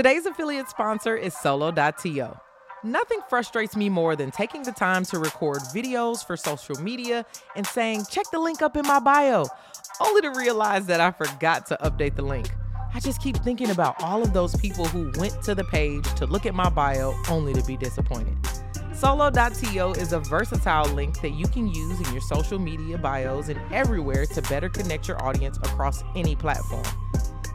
Today's affiliate sponsor is Solo.to. Nothing frustrates me more than taking the time to record videos for social media and saying, check the link up in my bio, only to realize that I forgot to update the link. I just keep thinking about all of those people who went to the page to look at my bio only to be disappointed. Solo.to is a versatile link that you can use in your social media bios and everywhere to better connect your audience across any platform.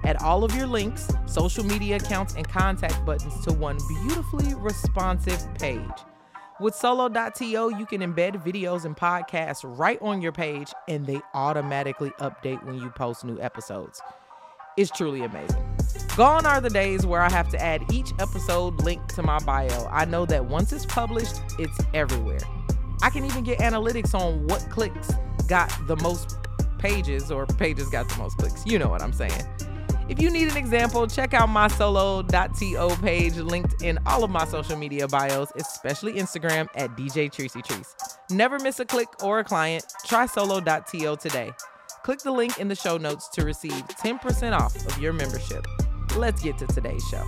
Add all of your links, social media accounts, and contact buttons to one beautifully responsive page. With Solo.to, you can embed videos and podcasts right on your page, and they automatically update when you post new episodes. It's truly amazing. Gone are the days where I have to add each episode link to my bio. I know that once it's published, it's everywhere. I can even get analytics on what clicks got the most pages or pages got the most clicks. You know what I'm saying. If you need an example, check out my solo.to page linked in all of my social media bios, especially Instagram at DJ Tricey Trice. Never miss a click or a client. Try solo.to today. Click the link in the show notes to receive 10% off of your membership. Let's get to today's show.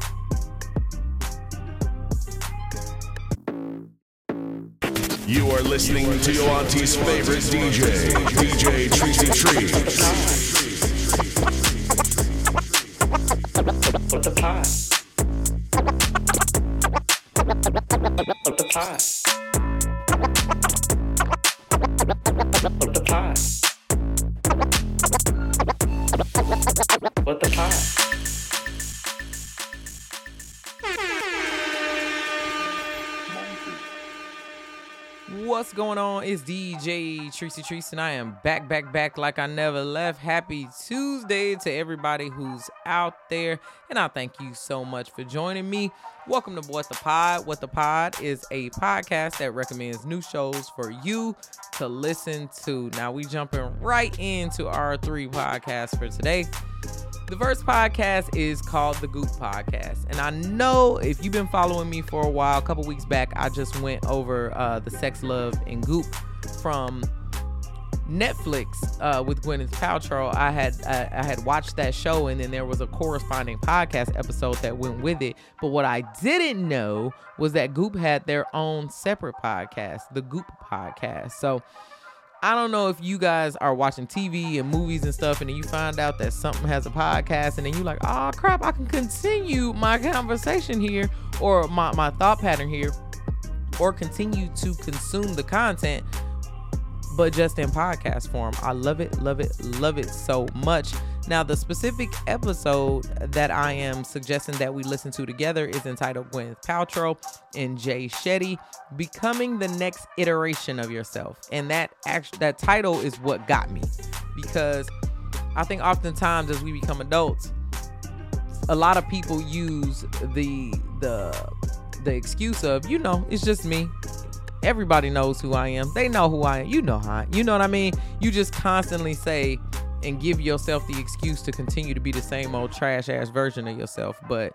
You are listening to your auntie's favorite DJ, DJ Tricey Trice. The pie? What the pie? The? What the pie? What's going on? It's DJ Tricey Trice, and I am back, back, back like I never left. Happy Tuesday to everybody who's out there, and I thank you so much for joining me. Welcome to What the Pod. What the Pod is a podcast that recommends new shows for you to listen to. Now we jumping right into our three podcasts for today. The first podcast is called the Goop Podcast. And I know if you've been following me for a while, a couple weeks back, I just went over uh, the Sex, Love, and Goop from Netflix uh, with Gwyneth Paltrow. I had I, I had watched that show, and then there was a corresponding podcast episode that went with it. But what I didn't know was that Goop had their own separate podcast, the Goop Podcast. So I don't know if you guys are watching TV and movies and stuff, and then you find out that something has a podcast, and then you're like, oh crap, I can continue my conversation here, or my, my thought pattern here, or continue to consume the content, but just in podcast form. I love it, love it, love it so much. Now, the specific episode that I am suggesting that we listen to together is entitled Gwyneth Paltrow and Jay Shetty, Becoming the Next Iteration of Yourself. And that act- that title is what got me because I think oftentimes as we become adults, a lot of people use the the the excuse of, you know, it's just me. Everybody knows who I am. They know who I am. You know how. You know what I mean? You just constantly say and give yourself the excuse to continue to be the same old trash ass version of yourself. But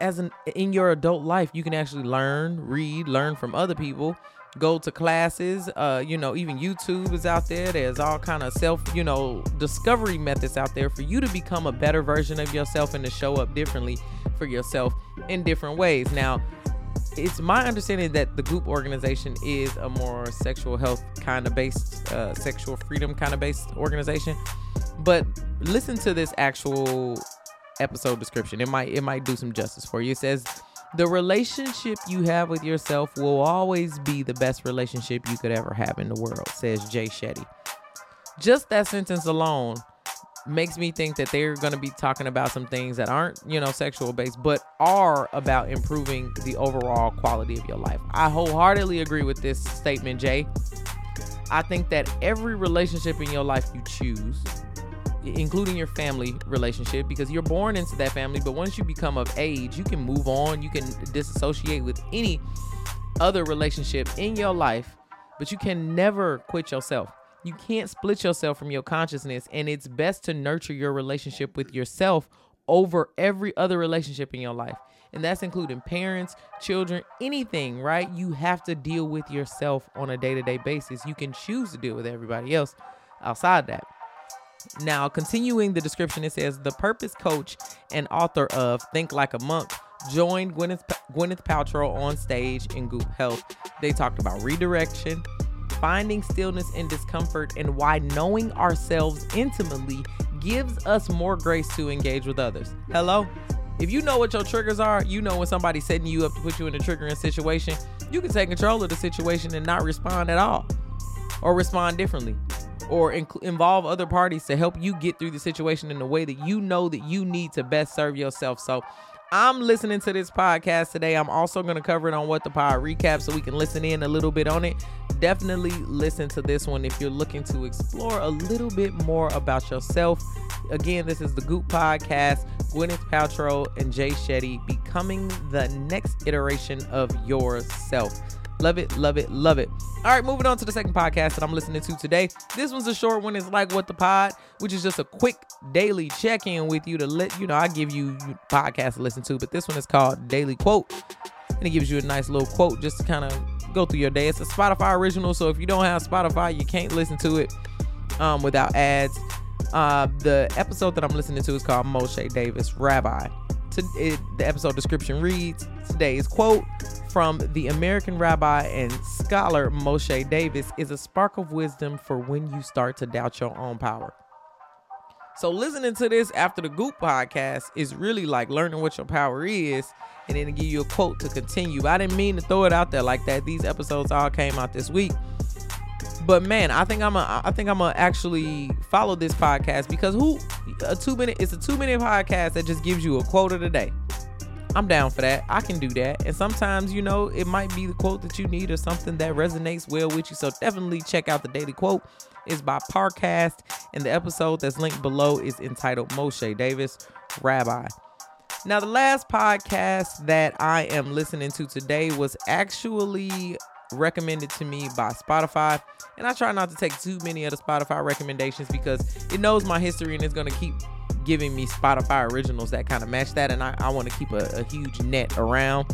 as an in your adult life, you can actually learn, read, learn from other people, go to classes. Uh, you know, even YouTube is out there. There's all kind of self, you know, discovery methods out there for you to become a better version of yourself and to show up differently for yourself in different ways. Now, it's my understanding that the Goop organization is a more sexual health kind of based, uh, sexual freedom kind of based organization. But listen to this actual episode description. It might it might do some justice for you. It says the relationship you have with yourself will always be the best relationship you could ever have in the world, says Jay Shetty. Just that sentence alone makes me think that they're going to be talking about some things that aren't, you know, sexual based, but are about improving the overall quality of your life. I wholeheartedly agree with this statement, Jay. I think that every relationship in your life you choose, including your family relationship, because you're born into that family, but once you become of age, you can move on, you can disassociate with any other relationship in your life, but you can never quit yourself. You can't split yourself from your consciousness and it's best to nurture your relationship with yourself over every other relationship in your life and that's including parents children anything right? You have to deal with yourself on a day-to-day basis. You can choose to deal with everybody else outside that Now, continuing the description, it says the purpose coach and author of Think Like a Monk joined Gwyneth, Gwyneth Paltrow on stage in Goop Health. They talked about redirection, finding stillness in discomfort, and why knowing ourselves intimately gives us more grace to engage with others. Hello? If you know what your triggers are, you know when somebody's setting you up to put you in a triggering situation, you can take control of the situation and not respond at all or respond differently or inc- involve other parties to help you get through the situation in the way that you know that you need to best serve yourself. So I'm listening to this podcast today. I'm also going to cover it on What the Pod recap so we can listen in a little bit on it. Definitely listen to this one if you're looking to explore a little bit more about yourself. Again, this is the Goop Podcast. Gwyneth Paltrow and Jay Shetty becoming the next iteration of yourself. Love it, love it, love it. All right, moving on to the second podcast that I'm listening to today. This one's a short one. It's like what the pod, which is just a quick daily check in with you to let you know I give you podcasts to listen to, but this one is called Daily Quote. And it gives you a nice little quote just to kind of go through your day. It's a Spotify original, so if you don't have Spotify, you can't listen to it um, without ads. Uh, the episode that I'm listening to is called Moshe Davis Rabbi. To, it, the episode description reads Today's quote from the American rabbi and scholar Moshe Davis is a spark of wisdom for when you start to doubt your own power. So, listening to this after the Goop podcast is really like learning what your power is and then give you a quote to continue. I didn't mean to throw it out there like that. These episodes all came out this week but man, I think I'm a I think I'm gonna actually follow this podcast because who a two minute it's a two minute podcast that just gives you a quote of the day. I'm down for that. I can do that. And sometimes, you know, it might be the quote that you need or something that resonates well with you. So definitely check out the daily quote. It's by Parcast, and the episode that's linked below is entitled Moshe Davis Rabbi. Now, the last podcast that I am listening to today was actually recommended to me by Spotify. And I try not to take too many of the Spotify recommendations because it knows my history and it's going to keep giving me Spotify originals that kind of match that. And I, I want to keep a, a huge net around.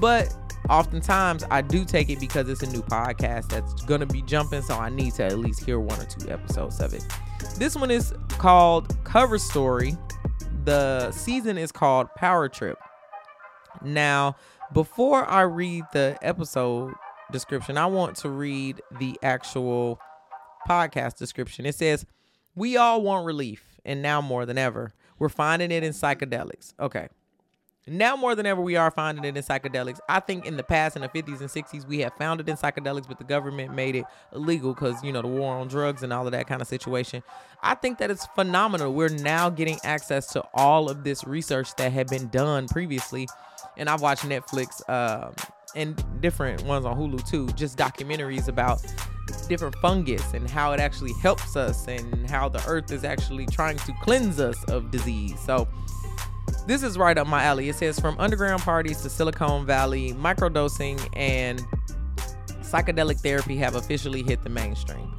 But oftentimes I do take it because it's a new podcast that's going to be jumping. So I need to at least hear one or two episodes of it. This one is called Cover Story. The season is called Power Trip. Now, before I read the episode description, I want to read the actual podcast description. It says, We all want relief, and now more than ever, we're finding it in psychedelics. Okay. Now more than ever, we are finding it in psychedelics. I think in the past, in the 50s and 60s, we have found it in psychedelics, but the government made it illegal because, you know, the war on drugs and all of that kind of situation. I think that it's phenomenal. We're now getting access to all of this research that had been done previously. And I've watched Netflix um, and different ones on Hulu too, just documentaries about different fungus and how it actually helps us and how the earth is actually trying to cleanse us of disease. So this is right up my alley. It says from underground parties to Silicon Valley, microdosing and psychedelic therapy have officially hit the mainstream.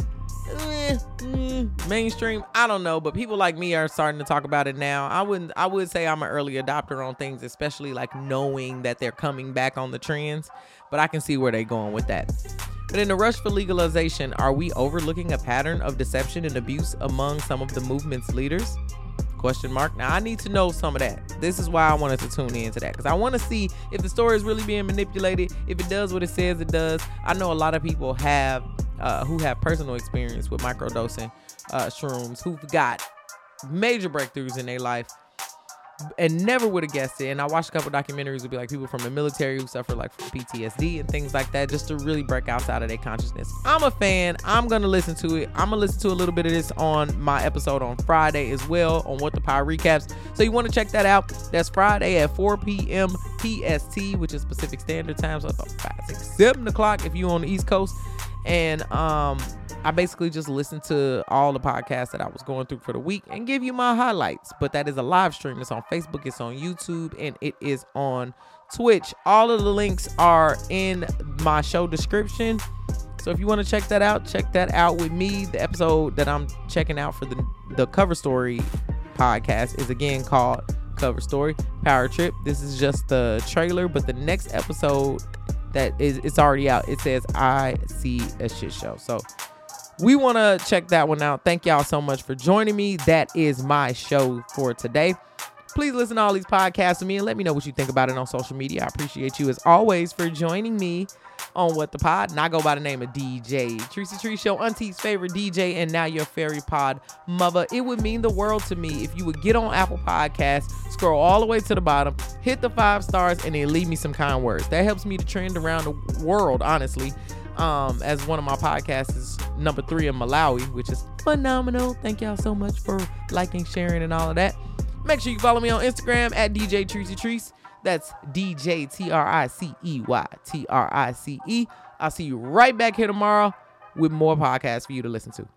Eh, mm, mainstream, I don't know, but people like me are starting to talk about it now. I wouldn't I would say I'm an early adopter on things, especially like knowing that they're coming back on the trends, but I can see where they're going with that. But in the rush for legalization, are we overlooking a pattern of deception and abuse among some of the movement's leaders? Question mark. Now I need to know some of that. This is why I wanted to tune into that because I want to see if the story is really being manipulated. If it does what it says it does. I know a lot of people have uh, who have personal experience with microdosing uh, shrooms who've got major breakthroughs in their life and never would have guessed it. And I watched a couple documentaries would be like people from the military who suffer like PTSD and things like that, just to really break outside of their consciousness. I'm a fan. I'm gonna listen to it. I'm gonna listen to a little bit of this on my episode on Friday as well on What the Power Recaps. So you want to check that out? That's Friday at 4 p.m. PST, which is Pacific Standard Time. So about 5, 6, 7 o'clock if you're on the East Coast. And um I basically just listened to all the podcasts that I was going through for the week and give you my highlights. But that is a live stream. It's on Facebook, it's on YouTube, and it is on Twitch. All of the links are in my show description. So if you want to check that out, check that out with me. The episode that I'm checking out for the the cover story podcast is again called Cover Story Power Trip. This is just the trailer, but the next episode that is it's already out. It says I see a shit show. So we want to check that one out. Thank y'all so much for joining me. That is my show for today. Please listen to all these podcasts with me and let me know what you think about it on social media. I appreciate you as always for joining me on What the Pod. And I go by the name of DJ Tracy Tree Show, Auntie's favorite DJ, and now your fairy pod mother. It would mean the world to me if you would get on Apple Podcasts, scroll all the way to the bottom, hit the five stars, and then leave me some kind words. That helps me to trend around the world, honestly. Um, as one of my podcasts is number three in Malawi, which is phenomenal. Thank y'all so much for liking, sharing, and all of that. Make sure you follow me on Instagram at DJ Tricey Trice. That's DJ T R I C E Y T R I C E. I'll see you right back here tomorrow with more podcasts for you to listen to.